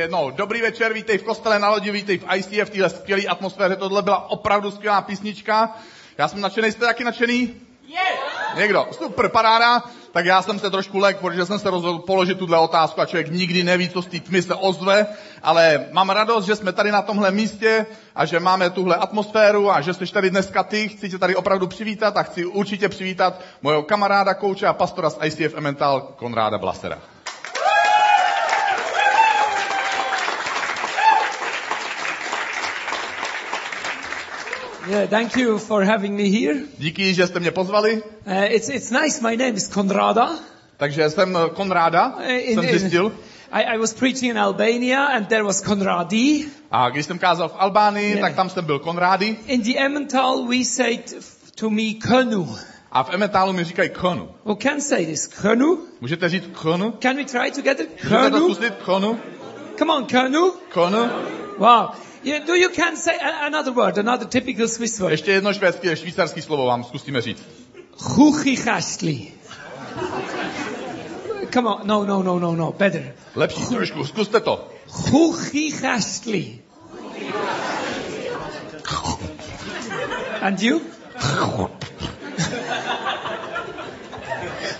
Ještě jednou, dobrý večer, vítej v kostele na lodi, vítej v ICF, v téhle skvělé atmosféře, tohle byla opravdu skvělá písnička. Já jsem nadšený, jste taky nadšený? Yeah. Někdo, super, paráda. Tak já jsem se trošku lek, protože jsem se rozhodl položit tuhle otázku a člověk nikdy neví, co z té tmy se ozve, ale mám radost, že jsme tady na tomhle místě a že máme tuhle atmosféru a že jsi tady dneska ty. Chci tě tady opravdu přivítat a chci určitě přivítat mojho kamaráda, kouče a pastora z ICF Emmental, Konráda Blasera. Yeah, thank you for having me here. Díky, že jste mě pozvali. Uh, it's, it's nice. My name is Konrada. Takže jsem eh, Konráda, Uh, in- jsem zjistil. I, I was preaching in Albania and there was Konradi. A když jsem kázal v Albánii, Yeah. tak tam jsem byl Konrády. In the Emmental we say to me Könu. A v Emmentalu mi říkají Konu. Who can say this? Könu? Můžete říct Konu? Can we try together? Můžete to zkusit? Konu? Come on, Könu. Konu? Wow. Yeah, do you can say another word, another typical Swiss word? Ještě jedno švédské, švýcarské slovo vám zkusíme říct. Chuchichastli. Come on, no, no, no, no, no, better. Lepší trošku, zkuste to. Chuchichastli. And you?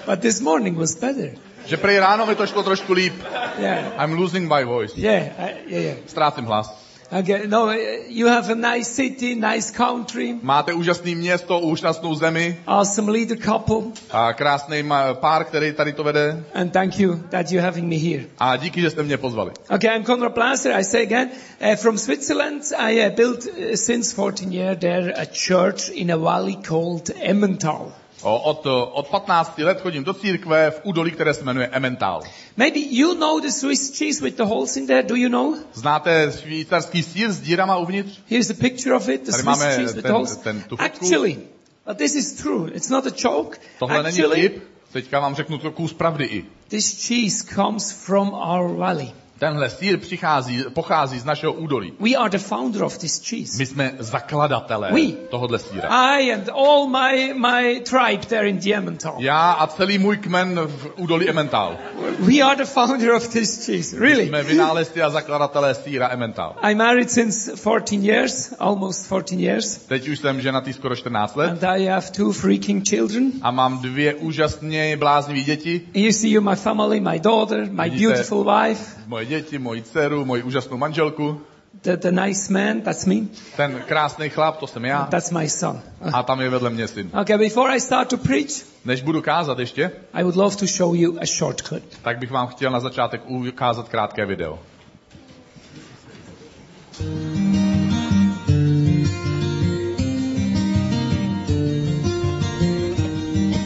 but this morning was better. Že prej ráno mi to šlo trošku líp. Yeah. I'm losing my voice. Yeah, I, yeah, yeah. Ztrácím hlas. Okay, no, uh, you have a nice city, nice country, Máte úžasné město, úžasnou zemi awesome leader couple, a krásný pár, který tady to vede. and thank you that you're having me here. A díky, že jste mě pozvali. Okay, I'm Konrad Blaser. I say again, uh, from Switzerland, I uh, built uh, since 14 years there a church in a valley called Emmental. O, od, od 15 let chodím do církve v údolí, které se jmenuje Emmental. Maybe you know the Swiss cheese with the holes in there. Do you know? Znáte švýcarský sír s dírama uvnitř? Here's a picture of it, the Tady Swiss máme cheese with ten- the holes. ten- tu fotku. Actually, but this is true. It's not a joke. Tohle není Actually, vtip, teďka vám řeknu to kus pravdy i. this cheese comes from our valley. Tenhle sír přichází, pochází z našeho údolí. We are the founder of this cheese. My jsme zakladatelé Oui. tohohle síra. I and all my, my tribe there in the Emmental. Já a celý můj kmen v údolí Emmental. We are the founder of this cheese. Really? Jsme vynálezci a zakladatelé síra Emmental. I married since 14 years, almost 14 years, Teď už jsem ženatý skoro 14 let and I have two freaking children. a mám dvě úžasně bláznivé děti. You see you, my family, my daughter, my Vidíte- beautiful wife, Moje děti, moji dceru, moji úžasnou manželku. the, the nice man, that's me, Ten krásný chlap, to jsem já. that's my son. A tam je vedle mě syn. Okay, before I start to preach, Než budu kázat ještě, I would love to show you a short clip. tak bych vám chtěl na začátek ukázat krátké video.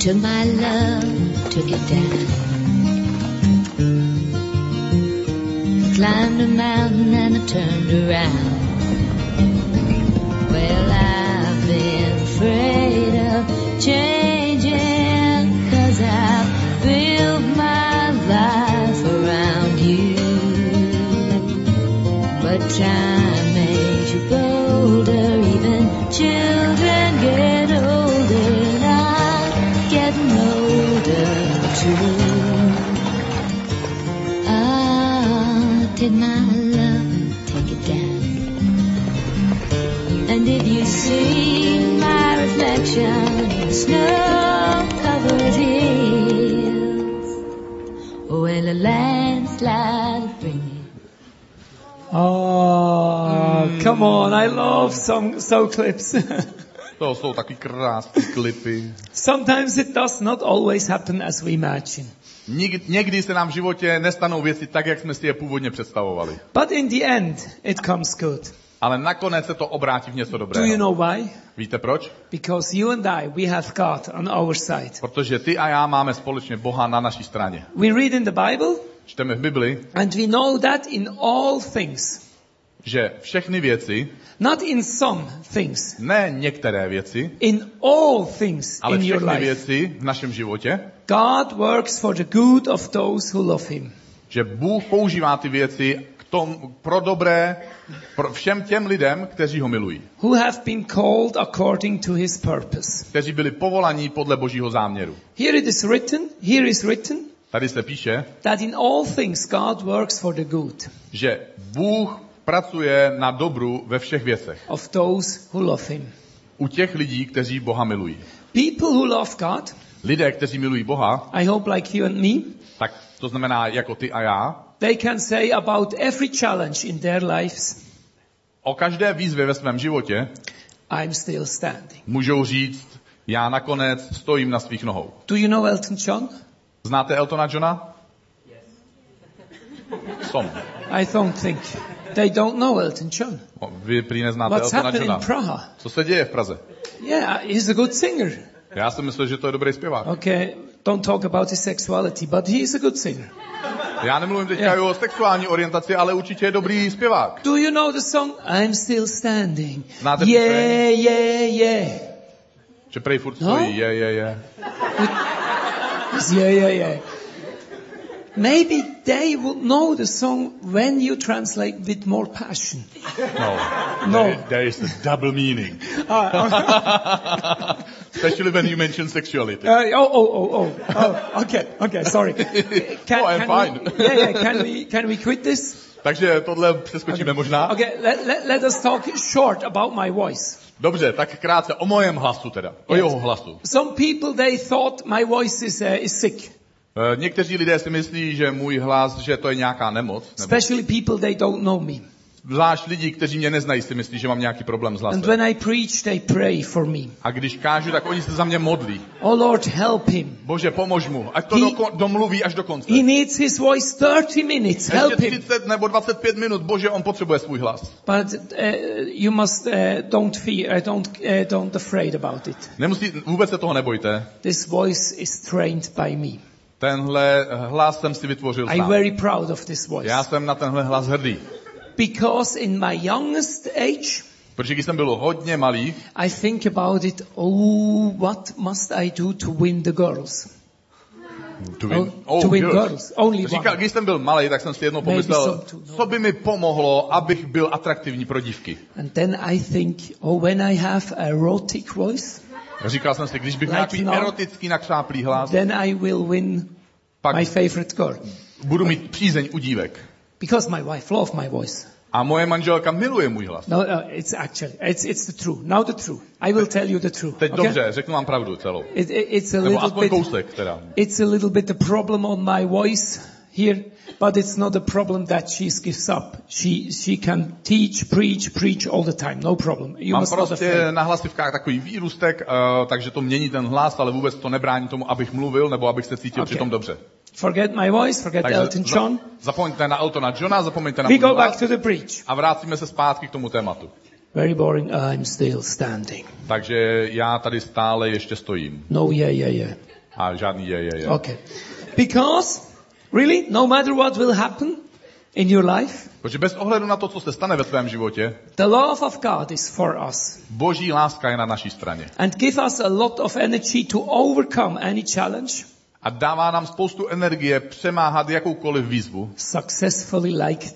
Took my love, took it down. Climbed a mountain and I turned around. Well, I've been afraid of changing, landslide brings me Oh, come on, I love some, so clips. To jsou taky krásné klipy. Sometimes it does not always happen as we imagine. Nik- Někdy se nám v životě nestanou věci tak, jak jsme si je původně představovali. But in the end, it comes good. Ale nakonec se to obrátí v něco Do you dobrého. know why? Víte proč? Because you and I, we have God on our side. Protože ty a já máme společně Boha na naší straně. We read in the Bible, Čteme v Bibli, and we know that in all things, že všechny věci, not in some things, ne některé věci, in all things ale in your všechny life, věci v našem životě, God works for the good of those who love Him. že Bůh používá ty věci k tomu, pro dobré, pro všem těm lidem, kteří ho milují. Who have been called according to His purpose. Kteří byli povolaní podle božího záměru. Here it is written, here is written, Tady se píše, that in all things God works for the good že Bůh pracuje na dobru ve všech věcech. of those who love Him. U těch lidí, kteří Boha milují. People who love God, Lidé, kteří milují Boha, I hope like you and me, tak to znamená jako ty a já, they can say about every challenge in their lives, o každé výzvě ve svém životě I'm still standing. můžou říct, já nakonec stojím na svých nohou. Do you know Elton John? Znáte Eltona Johna? Som. I don't think they don't know Elton John. O, Vy prý neznáte What's Eltona happening Johna. in Praha? Co se děje v Praze? Yeah, he's a good singer. Já si myslel, že to je dobrý zpěvák. Okay, don't talk about his sexuality, but he is a good singer. Já nemluvím teďka Yeah. o sexuální orientaci, ale určitě je dobrý zpěvák. Do you know the song I'm Still Standing? Znáte Yeah, píseň? yeah, yeah. Že prej furt No. stojí, je, je, je. Yeah, yeah, yeah. Maybe they will know the song when you translate with more passion. No. No. There, there is a double meaning. Especially when you mention sexuality. Uh, oh, oh, oh, oh, oh, okay, okay, sorry. Can, No, I'm can fine. We, yeah, yeah, can we, can we quit this? Takže tohle přeskočíme možná. Okay, let, let, let us talk short about my voice. Dobře, tak krátce o mojem hlasu teda. O jeho hlasu. Some people, they thought my voice is, uh, is sick. Eh, Někteří lidé si myslí, že můj hlas, že to je nějaká nemoc. Nebo Especially people, they don't know me. Zvlášť lidi, kteří mě neznají, si myslí, že mám nějaký problém s And hlasem. when I preach, they pray for me. A když kážu, tak oni se za mě modlí. Oh Lord, help him. Bože, pomož mu, ať to He- doko- domluví až do konce. He needs his voice 30 minutes. Help Ještě him. 30 nebo 25 minut, bože, on potřebuje svůj hlas. But uh, you must uh, don't fear, uh, don't uh, don't afraid about it. Nemusí, vůbec se toho nebojte. This voice is trained by me. Tenhle hlas jsem si vytvořil I'm sám. very proud of this voice. Já jsem na tenhle hlas hrdý. Because in my youngest age, Protože když jsem byl hodně malý, I think about it. Oh, what must I do to win the girls? to Oh, to win girls. Only Říkal, one. když jsem byl malý, tak jsem si jednou pomyslel, no. co by mi pomohlo, abych byl atraktivní pro dívky. And then I think, oh, when I have a erotic voice, Říkal jsem si, když bych Like měl takový now. erotický nakřáplý hlas, then I will win pak my favorite girl. budu mít přízeň u dívek. Because my wife loves my voice. A moje manželka miluje můj hlas. No, no, it's actually, it's, it's the truth. Now the truth. I will tell you the truth. Teď okay? dobře, řeknu vám pravdu celou. It, it, it's a Nebo little bit, kousek teda. it's a little bit the problem on my voice here, but it's not a problem that she gives up. She, she can teach, preach, preach all the time. No problem. You Mám must prostě na hlasivkách takový výrůstek, uh, takže to mění ten hlas, ale vůbec to nebrání tomu, abych mluvil nebo abych se cítil Okay. přitom dobře. Forget my voice, forget Takže Elton John. zapomeňte na Eltona Johna, zapomeňte na We go back to the preach. a vrátíme se zpátky k tomu tématu. Very boring. I'm still standing. Takže já tady stále ještě stojím. No, yeah, yeah, yeah. A žádný je, je, je. Okay. Because, really, no matter what will happen in your life, Protože bez ohledu na to, co se stane ve tvém životě, the love of God is for us boží láska je na naší straně. and give us a lot of energy to overcome any challenge A dává nám spoustu energie přemáhat jakoukoliv výzvu successfully like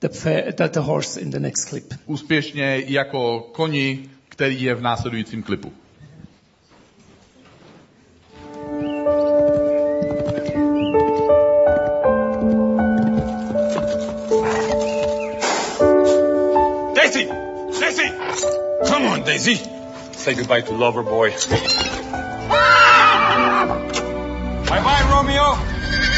the, the, the horse in the next clip. úspěšně jako koni, který je v následujícím klipu. Daisy! Daisy! Come on, Daisy. Say goodbye to lover boy.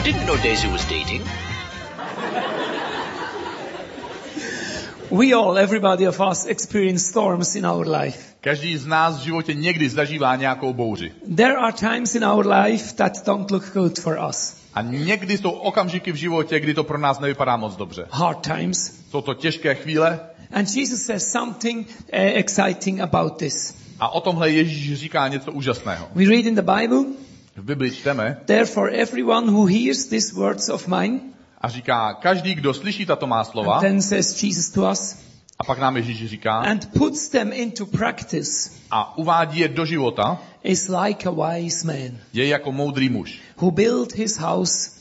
I didn't know Daisy was dating. We all, everybody of us, experience storms in our life. Každý z nás v životě někdy zažívá nějakou bouři. There are times in our life that don't look good for us. A někdy jsou okamžiky v životě, kdy to pro nás nevypadá moc dobře. Hard times. Jsou to těžké chvíle, And Jesus says something uh, exciting about this. A o tomhle Ježíš říká něco úžasného. We read in the Bible, V Bibli čteme therefore everyone who hears these words of mine, a říká, každý, kdo slyší tato má slova, and then says Jesus to us, a pak nám Ježíš říká, and puts them into practice, a uvádí je do života, is like a wise man je jako moudrý muž, who built his house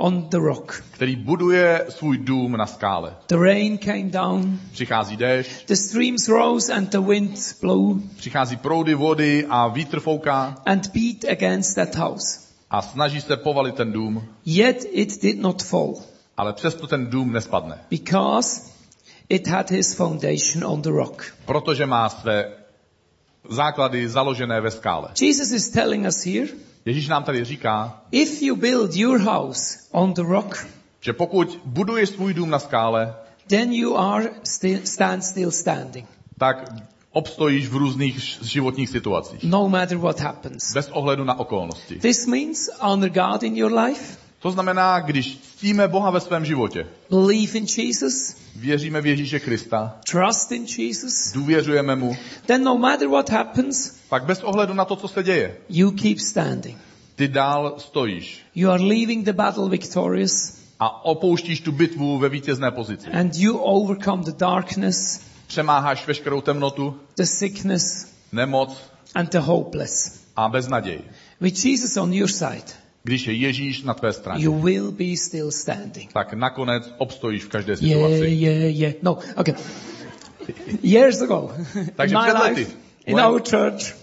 on the rock. který buduje svůj dům na skále. The rain came down, Přichází déšť, the streams rose and the wind blew přichází proudy vody a vítr fouká and beat against that house. a snaží se povalit ten dům, Yet it did not fall ale přesto ten dům nespadne, because it had his foundation on the rock. protože má své základy založené ve skále. Jesus is telling us here, Ježíš nám tady říká, if you build your house on the rock, že pokud buduješ svůj dům na skále, then you are still, stand still standing, tak obstojíš v různých životních situacích. no matter what happens. Bez ohledu na okolnosti. This means honor God in your life, To znamená, když ctíme Boha ve svém životě, believe in Jesus, věříme v Ježíše Krista, trust in Jesus, důvěřujeme mu, then no matter what happens, pak bez ohledu na to, co se děje, you keep standing. ty dál stojíš You are leaving the battle victorious a opouštíš tu bitvu ve vítězné pozici. and you overcome the darkness, Přemáháš veškerou temnotu, the sickness, nemoc and the hopeless. a beznaděj. With Jesus on your side, Když je Ježíš na tvé straně, you will be still standing. tak nakonec obstojíš v každé Yeah, situaci. yeah, yeah. No, okay. Years ago, in Takže my před lety. life, in Moje- our church,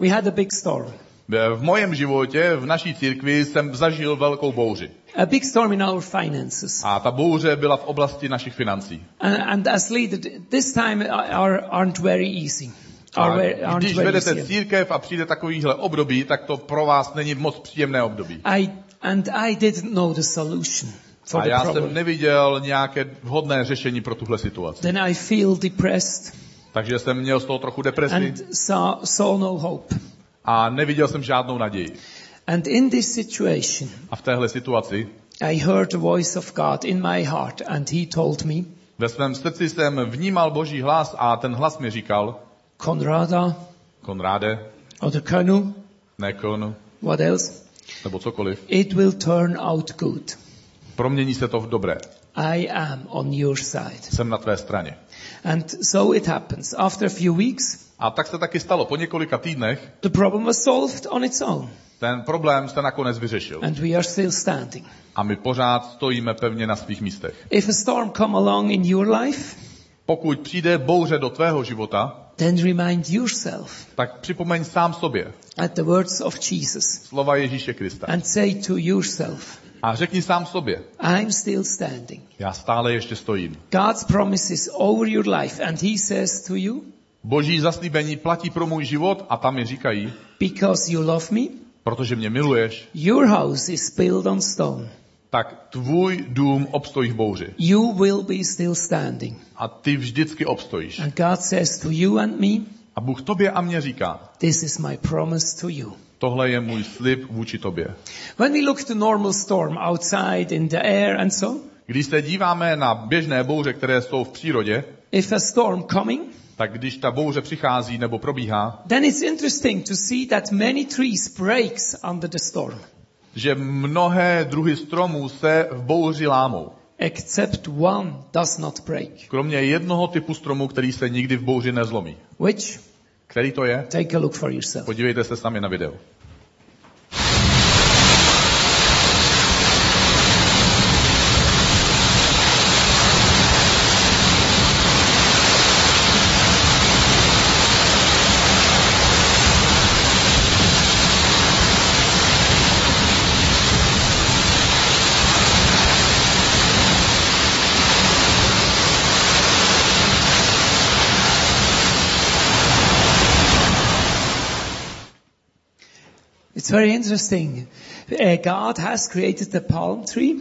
we had a big storm. V mojem životě, v naší církvi, jsem zažil velkou bouři. A big storm in our finances. A ta bouře byla v oblasti našich financí. And, and as leader, this time are, aren't very easy. A když vedete církev a přijde takovýhle období, tak to pro vás není moc příjemné období. I, and I didn't know the solution for A the já jsem neviděl nějaké vhodné řešení pro tuhle situaci. Then I feel depressed Takže jsem měl z toho trochu depresi and saw, saw no hope. a neviděl jsem žádnou naději. And in this situation, A v téhle situaci I heard the voice of God in my heart and he told me, ve svém srdci jsem vnímal boží hlas a ten hlas mi říkal, Konrada, Konráde, or Kanu, Nekon, what else? nebo cokoliv, It will turn out good. promění se to v dobré. I am on your side. Jsem na tvé straně. And so it happens. After a few weeks, A tak se taky stalo. Po několika týdnech the problem was solved on its own. ten problém se nakonec vyřešil. And we are still standing. A my pořád stojíme pevně na svých místech. If a storm come along in your life, Pokud přijde bouře do tvého života, then remind yourself tak připomeň sám sobě at the words of Jesus slova Ježíše Krista. and say to yourself, A řekni sám sobě, I'm still standing. já stále ještě stojím. God's promises over your life and he says to you, Boží zaslíbení platí pro můj život a tam mi říkají, because you love me, protože mě miluješ, your house is built on stone. Tak tvůj dům obstojí v bouři. You will be still standing. A ty vždycky obstojíš. And God says to you and me, A Bůh tobě a mně říká, this is my promise to you. tohle je můj slib vůči tobě. When we look to normal storm outside in the air and so, Když se díváme na běžné bouře, které jsou v přírodě, if a storm coming, tak když ta bouře přichází nebo probíhá, then it's interesting to see that many trees breaks under the storm, že mnohé druhy stromů se v bouři lámou. except one does not break. Kromě jednoho typu stromu, který se nikdy v bouři nezlomí. Which? Který to je? Take a look for yourself. Podívejte se sami na video. It's very interesting. Uh, God has created the palm tree.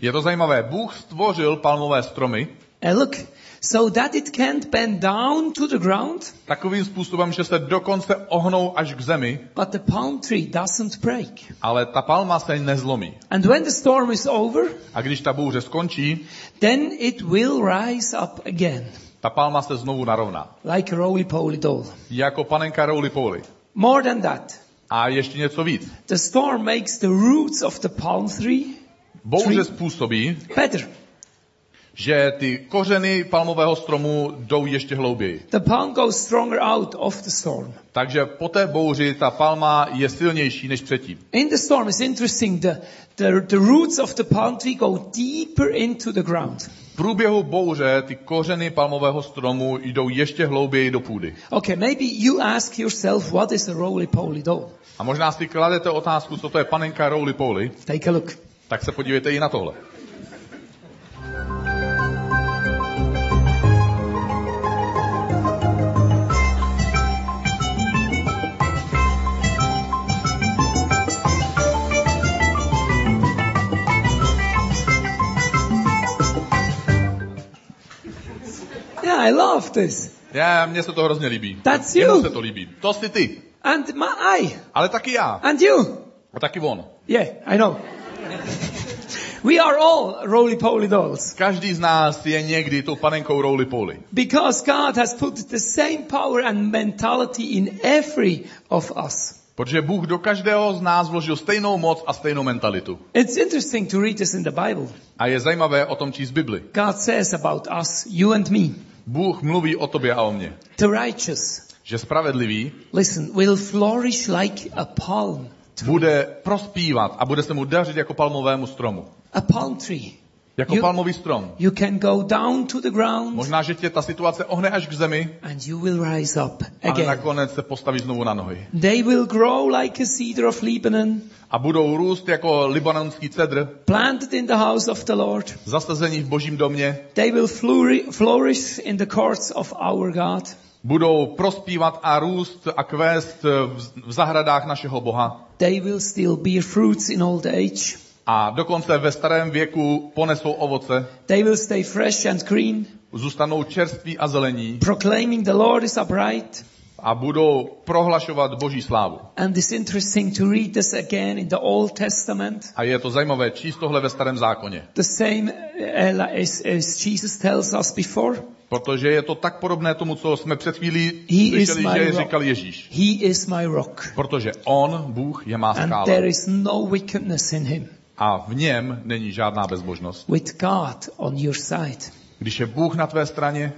Je to zajímavé. Bůh stvořil palmové stromy Uh, look, so that it can't bend down to the ground, takovým způsobem, že se dokonce ohnou až k zemi, but the palm tree doesn't break. ale ta palma se nezlomí. And when the storm is over, A když ta bouře skončí, then it will rise up again. ta palma se znovu narovná. like a roly-poly doll. Jako panenka roly poly. More than that, A ještě něco víc. the storm makes the roots of the palm tree Bouře způsobí, better. Že ty kořeny palmového stromu jdou ještě hlouběji. The palm goes stronger out of the storm. Takže po té bouři ta palma je silnější než předtím. In the storm, it's interesting, the, the, the roots of the palm tree go deeper into the ground. V průběhu bouře ty kořeny palmového stromu jdou ještě hlouběji do půdy. Okay, maybe you ask yourself, what is a roly-poly doll? A možná si kladete otázku, co to je panenka roly poly, Take a look. tak se podívejte i na tohle. I love this. Já, mně se to hrozně líbí. That's Jemu you. se to líbí. To jsi ty. And my eye. Ale taky já. And you. A taky on. Yeah, I know. we are all roly-poly dolls. Každý z nás je někdy tou panenkou roly poly. Because God has put the same power and mentality in every of us. Protože Bůh do každého z nás vložil stejnou moc a stejnou mentalitu. It's interesting to read this in the Bible. A je zajímavé o tom číst Bibli. God says about us, you and me, Bůh mluví o tobě a o mně. the righteous, Že spravedlivý listen, will flourish like a palm. bude prospívat a bude se mu dařit jako palmovému stromu. A palm tree. Jako You- palmový strom. You can go down to the ground Možná, že tě ta situace ohne až k zemi, and you will rise up again. nakonec se postaví znovu na nohy. They will grow like a cedar of Lebanon, A budou růst jako libanonský cedr, planted in the house of the Lord. zasazení v božím domě, They will flouri- flourish in the courts of our God. budou prospívat a růst a kvést v, v zahradách našeho Boha. They will still bear fruits in old age. A dokonce ve starém věku ponesou ovoce, They will stay fresh and green, zůstanou čerství a zelení proclaiming the Lord is upright. a budou prohlašovat boží slávu. And it's interesting to read this again in the Old Testament. A je to zajímavé číst tohle ve starém zákoně, The same uh, as, as Jesus tells us before. protože je to tak podobné tomu, co jsme před chvílí He slyšeli, že rock. říkal Ježíš. He is my rock. Protože on, Bůh, je má And skála. there is no wickedness in him. A v něm není žádná bezbožnost. With God on your side. Když je Bůh na tvé straně,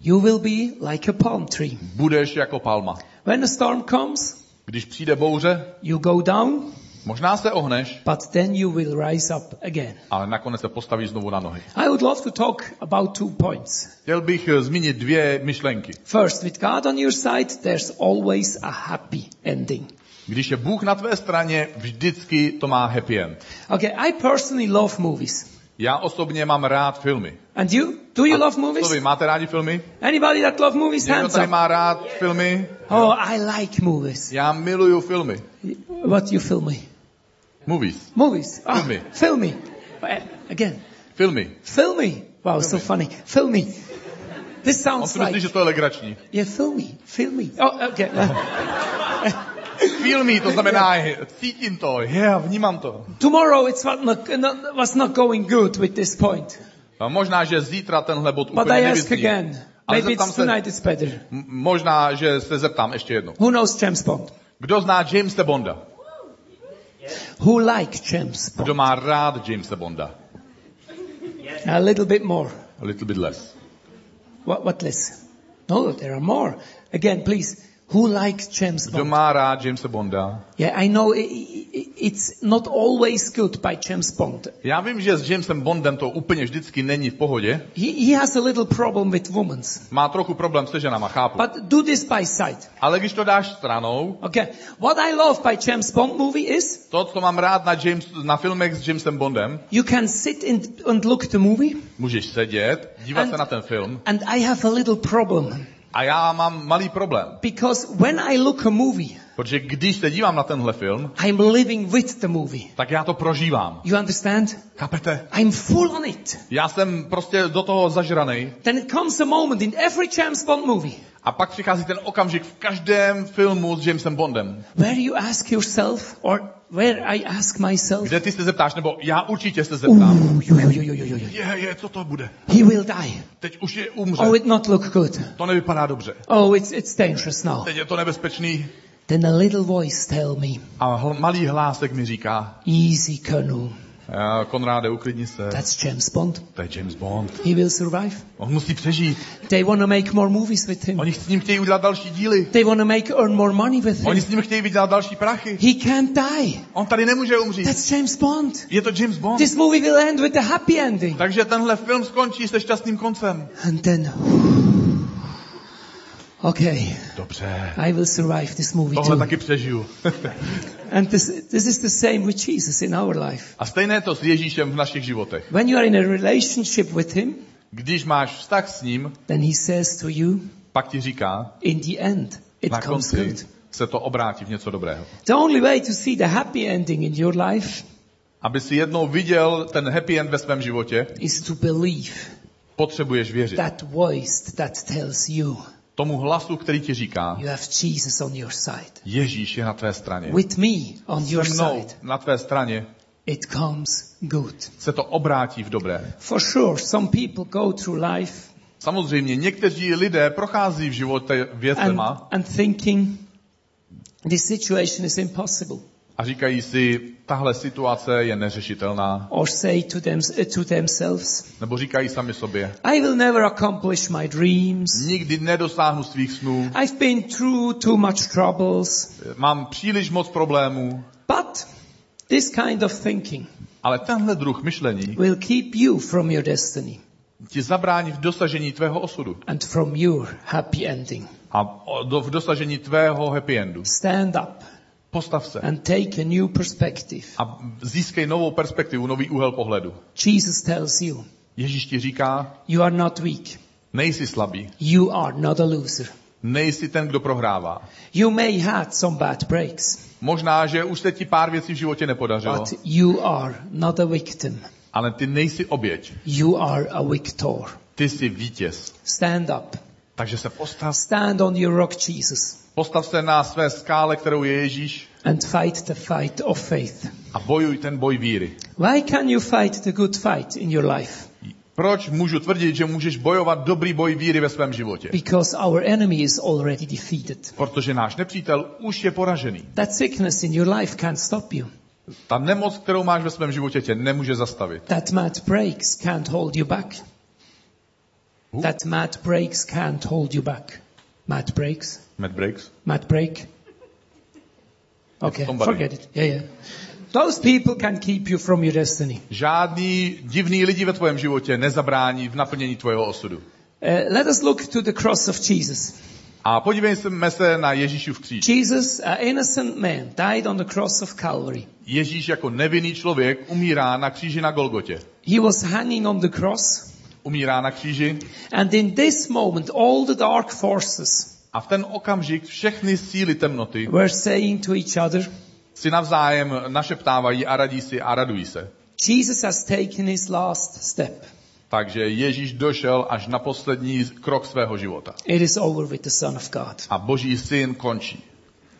You will be like a palm tree. budeš jako palma. When a storm comes, Když přijde bouře, you go down, možná se ohneš, but then you will rise up again. ale nakonec se postavíš znovu na nohy. I would love to talk about two points. Chtěl bych eh, zmínit dvě myšlenky. First, with God on your side, there's always a happy ending. Když je Bůh na tvé straně, vždycky to má happy end. Okay, I personally love movies. Já osobně mám rád filmy. And you? Do you love Co movies? vy, máte rádi filmy? Anybody that love movies, Někdo hands tady up. má rád filmy? Oh, I like movies. Já miluju filmy. What you film me? Movies. Movies. Ah, Filmy. Film me. Uh, Again. Filmy. Film me. Wow, so funny. Film me. This On sounds si myslí, like... že to je legrační. Yeah, film me. Film me. Oh, okay. Filmy, to znamená, cítím to, yeah, vnímám to. Tomorrow it's what not, not, was not going good with this point. A možná, že zítra tenhle bod But úplně I ask nevyzní. again. Ale Maybe it's se, tonight it's better. m- možná, že se zeptám ještě jednou. Who knows James Bond? Kdo zná Jamesa Bonda? Who like James Bond? Kdo má rád Jamesa Bonda? A little bit more. A little bit less. What, what less? No, there are more. Again, please. Who likes James Kdo Bond? má rád Jamesa Bonda? Yeah, I know it's not always good by James Bond. Já vím, že s Jamesem Bondem to úplně vždycky není v pohodě. He, he has a little problem with women. Má trochu problém se ženama, chápu. But do this by sight. Ale když to dáš stranou, Okay. What I love by James Bond movie is to, co mám rád na, James, na filmech s Jamesem Bondem, you can sit in, and look the movie můžeš sedět, dívat And- se na ten film and I have a little problem. A já mám malý problém. Because when I look a movie, Protože když se dívám na tenhle film, I'm living with the movie. tak já to prožívám. You understand? Chápete? I'm full on it. Já jsem prostě do toho zažraný Then it comes a moment in every James Bond movie a pak přichází ten okamžik v každém filmu s Jamesem Bondem, where you ask yourself, or where I ask myself, Kde ty se zeptáš, nebo já určitě se zeptám. yo, yo, yo, yo, yo, yo. Je, je, co to bude? he will die. Teď už je umře. Oh, it not look good. To nevypadá dobře. Oh, it's, it's dangerous now. Teď je to nebezpečný. Then a little voice tell me, A hl- malý hlásek mi říká, easy Colonel, "Eh, Konráde, uklidni se. that's James Bond. To je James Bond. He will survive. On musí přežít. They want to make more movies with him. Oni s ním chtějí udělat další díly. They want to make earn more money with Oni him. s ním chtějí vydělat další prachy. He can't die. On tady nemůže umřít. That's James Bond. Je to James Bond. This movie will end with a happy ending. Takže tenhle film skončí se šťastným koncem. And then, okay, Dobře. I will survive this movie Tohle too. taky přežiju. And this, this is the same with Jesus in our life. A stejné to s Ježíšem v našich životech. When you are in a relationship with him, Když máš vztah s ním, then he says to you, pak ti říká, in the end, it na comes konci good. se to obrátí v něco dobrého. The only way to see the happy ending in your life Aby si jednou viděl ten happy end ve svém životě, is to believe potřebuješ věřit. that voice that tells you Tomu hlasu, který ti říká, you have Jesus on your side. Ježíš je na tvé straně. With me on your Se mnou side, na tvé straně it comes good. se to obrátí v dobré. For sure, some people go through life Samozřejmě někteří lidé prochází v životě and, věcema and thinking this situation is impossible. A říkají si, tahle situace je neřešitelná. Or say to, them, to themselves, Nebo říkají sami sobě, I will never accomplish my dreams. nikdy nedosáhnu svých snů, I've been through too much troubles. mám příliš moc problémů, But this kind of thinking ale tenhle druh myšlení will keep you from your destiny ti zabrání v dosažení tvého osudu and from your happy ending. a v dosažení tvého happy endu. Stand up Postav se and take a new perspective. a získej novou perspektivu, nový úhel pohledu. Jesus tells you, Ježíš ti říká, you are not weak. nejsi slabý, You are not a loser. nejsi ten, kdo prohrává. You may had some bad breaks, Možná, že už se ti pár věcí v životě nepodařilo, but you are not a victim. ale ty nejsi oběť, You are a victor. ty jsi vítěz. Stand up. Takže se postav, Stand on your rock, Jesus, postav se na své skále, kterou je Ježíš and fight the fight of faith. a bojuj ten boj víry. Why can you fight the good fight in your life? Proč můžu tvrdit, že můžeš bojovat dobrý boj víry ve svém životě? Because our enemy is already defeated. Protože náš nepřítel už je poražený. That sickness in your life can't stop you. Ta nemoc, kterou máš ve svém životě, tě nemůže zastavit. That mad breaks can't hold you back. Who? That mad breaks can't hold you back. Mad breaks? Matt Breaks? Mad break? Okay, somebody. forget it. Yeah, yeah. Those people can keep you from your destiny. Žádný divný lidi ve tvém životě nezabrání v naplnění tvého osudu. Uh, let us look to the cross of Jesus. A podívejme se na Ježíšův kříž. Jesus, an innocent man, died on the cross of Calvary. Ježíš jako nevinný člověk umírá na kříži na Golgotě. He was hanging on the cross, Umírá na kříži and in this moment, all the dark forces a v ten okamžik všechny síly temnoty were saying to each other, si navzájem našeptávají a radí si a radují se. Jesus has taken his last step. Takže Ježíš došel až na poslední krok svého života. It is over with the Son of God. A Boží syn končí.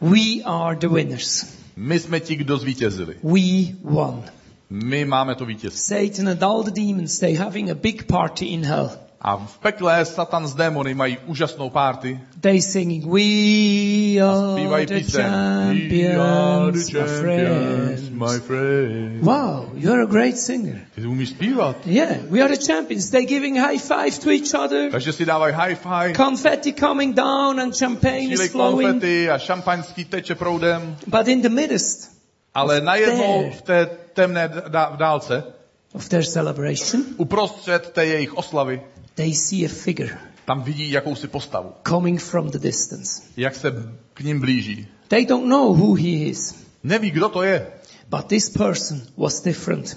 We are the winners. My jsme ti, kdo zvítězili. We won. My máme to vítězství. Satan and all the demons, they having a big party in hell. A v pekle Satan s démony mají úžasnou párty. They singing, we are the píseň. We are the champions, my champions, friends. my friend. Wow, you're a great singer. Ty umíš zpívat. Yeah, we are the champions. They giving high five to each other. Takže si dávají high five, Confetti coming down and champagne is flowing. konfety a šampaňský teče proudem. But in the midst Ale najednou v té temné dá- v dálce, of their celebration, uprostřed té jejich oslavy, they see a figure tam vidí jakousi postavu. coming from the distance. Jak se k ním blíží. They don't know who he is, Neví, kdo to je. but this person was different.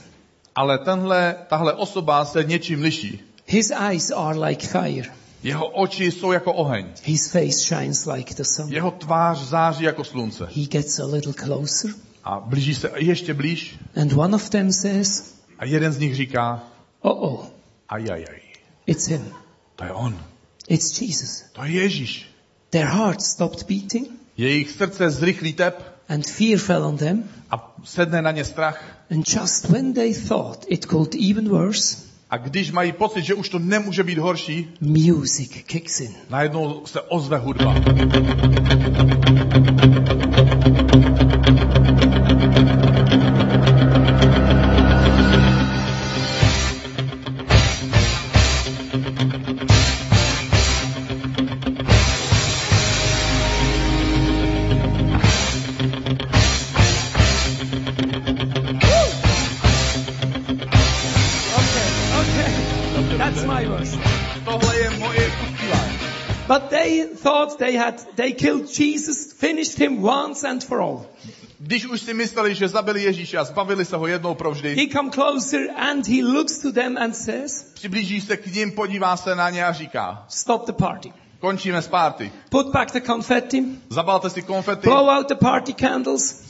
Ale tenhle, tahle osoba se něčím liší. His eyes are like fire. Jeho oči jsou jako oheň. His face shines like the sun. Jeho tvář září jako slunce. He gets a little closer, A blíží se ještě blíž. and one of them says, A jeden z nich říká, Oh, oh, ajajaj, it's him. to je on. It's Jesus. To je Ježíš. Their hearts stopped beating, Jejich srdce zrychlí tep And fear fell on them. a sedne na ně strach. And just when they thought it could even worse, A když mají pocit, že už to nemůže být horší, music kicks in. najednou se ozve hudba. But they thought they had, they killed Jesus, finished him once and for all. Když už si mysleli, že zabili Ježíše a zbavili se ho jednou provždy, He come closer and he looks to them and says, přiblíží se k ním, podívá se na ně a říká, stop the party. končíme s párty. Put back the confetti, Zabalte si konfety, blow out the party candles.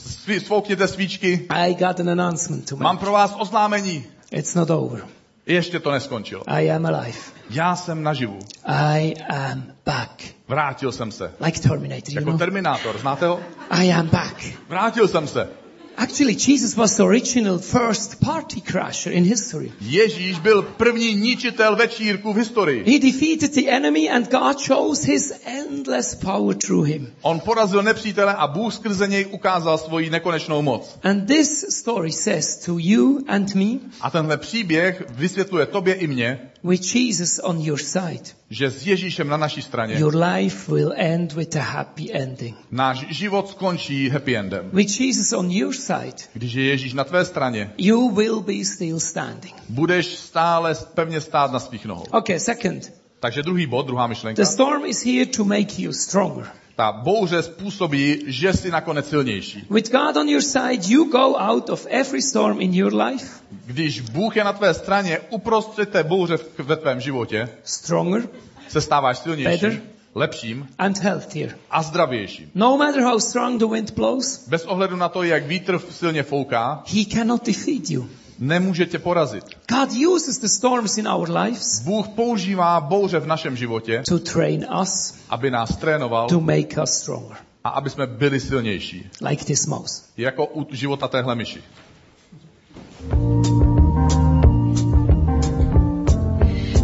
svoukněte svíčky. I got an announcement to Mám make. pro vás oznámení. It's not over. Ještě to neskončilo. I am alive. Já jsem naživu. I am back. Vrátil jsem se. Like Terminator, you Jako know? Terminátor, znáte ho? I am back. Vrátil jsem se. Actually, Jesus was the original first party crasher in history. Ježíš byl první ničitel večírku v historii. He defeated the enemy and God shows his endless power through him. On porazil nepřítele a Bůh skrze něj ukázal svoji nekonečnou moc. And this story says to you and me, A tenhle příběh vysvětluje tobě i mně, with Jesus on your side, že s Ježíšem na naší straně your life will end with a happy ending. náš život skončí happy endem. With Jesus on your side, Když je Ježíš na tvé straně, you will be still standing. budeš stále pevně stát na svých nohou. Okay, second. Takže druhý bod, druhá myšlenka. The storm is here to make you stronger. Ta bouře způsobí, že jsi nakonec silnější. With God on your side, you go out of every storm in your life Když Bůh je na tvé straně, uprostřed té bouře v- ve tvém životě, stronger se stáváš silnějším, Better. lepším and healthier. a zdravějším. No matter how strong the wind blows, Bez ohledu na to, jak vítr silně fouká, He cannot defeat you. Nemůže tě porazit. God uses the storms in our lives Bůh používá bouře v našem životě, to train us, aby nás trénoval to make us stronger. a aby jsme byli silnější. Like this mouse. Jako u života téhle myši.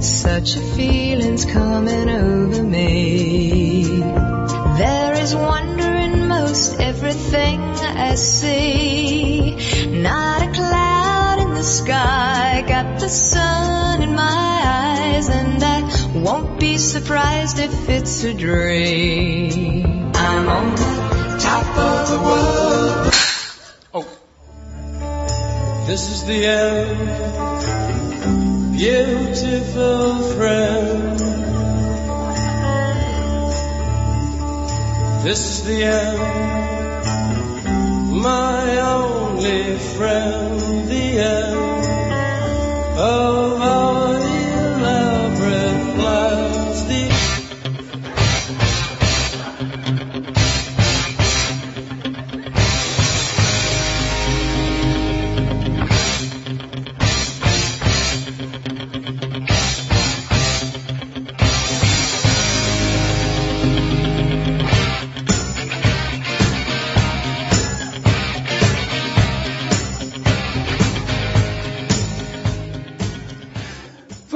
Such a feeling's coming over me. There is wonder in most everything I see. Not a cloud the sky, got the sun in my eyes, and I won't be surprised if it's a dream. I'm on the top of the world. Oh, This is the end, beautiful friend. This is the end, my only friend, the end of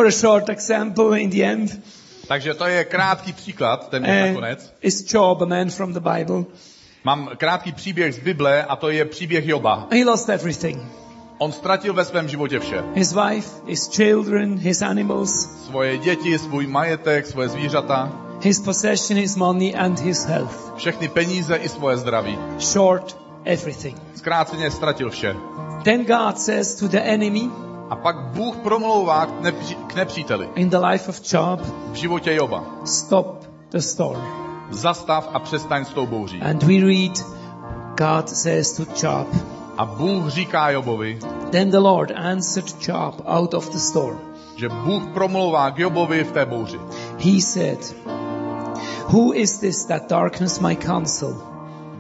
For a short example, in the end, takže to je krátký příklad, ten je uh, nakonec. is Job, a man from the Bible. Mám krátký příběh z Bible a to je příběh Joba. He lost everything. On ztratil ve svém životě vše. His wife, his children, his animals, Svoje děti, svůj majetek, svoje zvířata, his possession, his money, and his health. všechny peníze i svoje zdraví. Short, everything. Zkráceně ztratil vše. Then God says to the enemy A pak Bůh promlouvá k, nepří, k nepříteli in the life of Job, v životě Joba. stop the storm. Zastav a přestaň s tou bouří. And we read, God says to Job, A Bůh říká Jobovi, Then the Lord answered Job out of the storm. že Bůh promlouvá k Jobovi v té bouři. He said, Who is this that darkens my counsel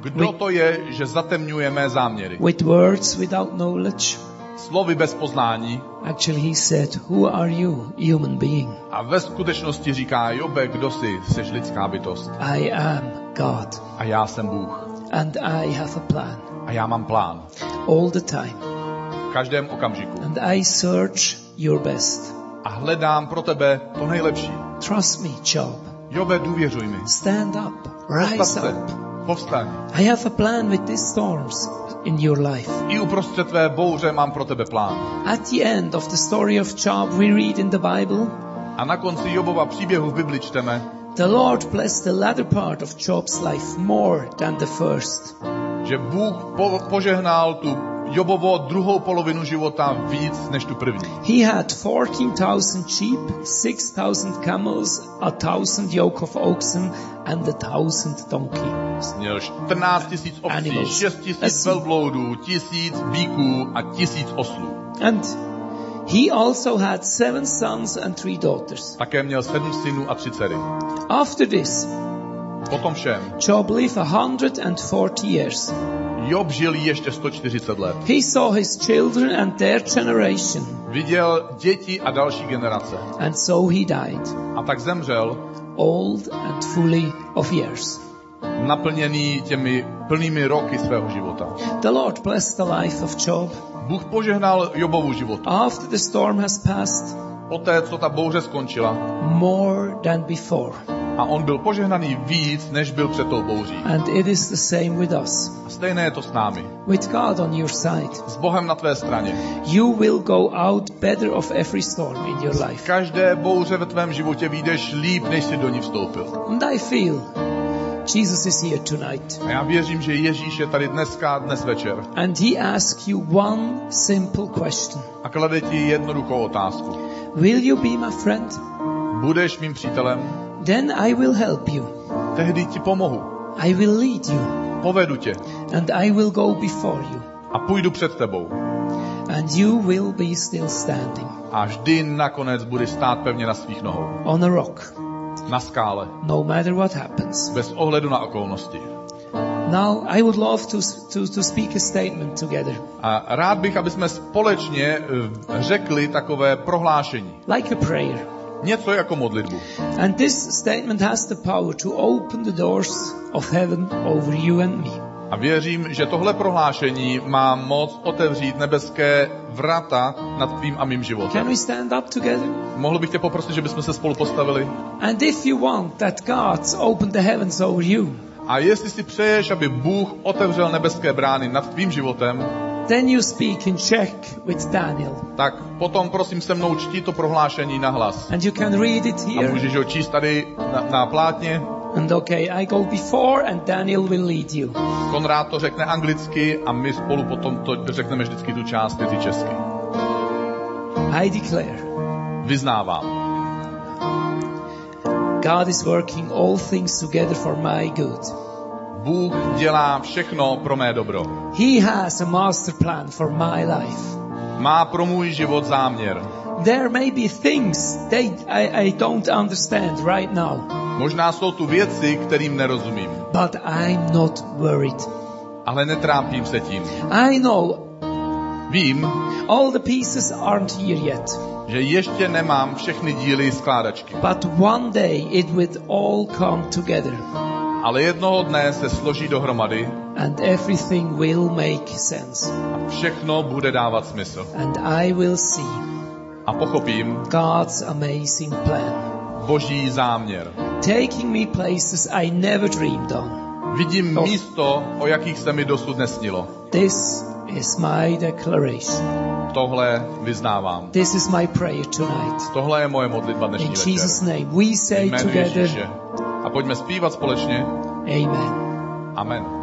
Kdo to je, že zatemňuje mé záměry? with words without knowledge? Slovy bez poznání Actually, he said, Who are you, human being? a ve skutečnosti říká Jobe, kdo jsi, jsi lidská bytost I am God. a já jsem Bůh. And I have a plan A já mám plán. all the time. V každém okamžiku. And I search your best. A hledám pro tebe to nejlepší. Trust me, Job. Jobe, důvěřuj mi. Stand up. Postav Rise se. Povstaň. I have a plan with these storms in your life. I uprostřed tvé bouře mám pro tebe plán. At the end of the story of Job, we read in the Bible, A na konci Jobova příběhu v Bibli čteme, the Lord blessed the latter part of Job's life more than the first. že Bůh po- požehnal tu Jobovo druhou polovinu života víc než tu první. He had 14,000 sheep, 6,000 camels, a thousand yoke of oxen, and a thousand donkey. Měl 14 tisíc ovcí, Animals. 6 tisíc velbloudů, tisíc bíků a tisíc oslů. And he also had seven sons and three daughters. Také měl sedm synů a tři dcery. After this, Potom všem Job lived 140 years. Job žil ještě 140 let. He saw his children and their generation, Viděl děti a další generace. and so he died, A tak zemřel old and fully of years. Naplněný těmi plnými roky svého života. The Lord blessed the life of Job. Bůh požehnal Jobovu život. After the storm has passed, Poté, co ta bouře skončila, more than before. a on byl požehnaný víc, než byl před tou bouří. And it is the same with us. A stejné je to s námi. With God on your side, S Bohem na tvé straně. you will go out better of every storm in your life. každé bouře ve tvém životě vyjdeš líp, než jsi do ní vstoupil. And I feel Jesus is here tonight. A já věřím, že Ježíš je tady dneska, dnes večer. And he asks you one simple question. A klade ti jednoduchou otázku. Will you be my friend? Budeš mým přítelem? Then I will help you. Tehdy ti pomohu. I will lead you. Povedu tě. And I will go before you. A půjdu před tebou. And you will be still standing A vždy nakonec budeš stát pevně na svých nohou. on a rock, Na skále. no matter what happens. Bez ohledu na okolnosti. Now, I would love to, to, to speak a statement together, A rád bych, aby jsme společně eh, řekli takové prohlášení. like a prayer. Něco jako modlitbu. And this statement has the power to open the doors of heaven over you and me. A věřím, že tohle prohlášení má moc otevřít nebeské vrata nad tvým a mým Can životem. we stand up together? Mohl bych tě poprosit, že bychom se spolu postavili? And if you want that God's opened the heavens over you, A jestli si přeješ, aby Bůh otevřel nebeské brány nad tvým životem, then you speak in Czech with Daniel. tak potom prosím se mnou čti to prohlášení na hlas. And you can read it A here. můžeš ho číst tady na, na plátně. And okay, I go before and Daniel will lead you. Konrád to řekne anglicky a my spolu potom to řekneme vždycky tu část věty česky. I declare Vyznávám. God is working all things together for my good. Bůh dělá všechno pro mé dobro. He has a master plan for my life. Má pro můj život záměr. There may be things that I, I don't understand right now, Možná jsou tu věci, kterým nerozumím, but I'm not worried. ale netrápím se tím. I know Vím, all the pieces aren't here yet, že ještě nemám všechny díly skládačky, but one day it will all come together ale jednoho dne se složí dohromady and everything will make sense. a všechno bude dávat smysl. And I will see A pochopím God's amazing plan, boží záměr. taking me places I never dreamed on. Vidím To- místo, o jakých se mi dosud nesnilo. This is my declaration. Tohle vyznávám. This is my prayer tonight. Tohle je moje modlitba dnešní In večer. Jesus' name, we say Jménu together, Ježíše. A pojďme zpívat společně. Amen. Amen.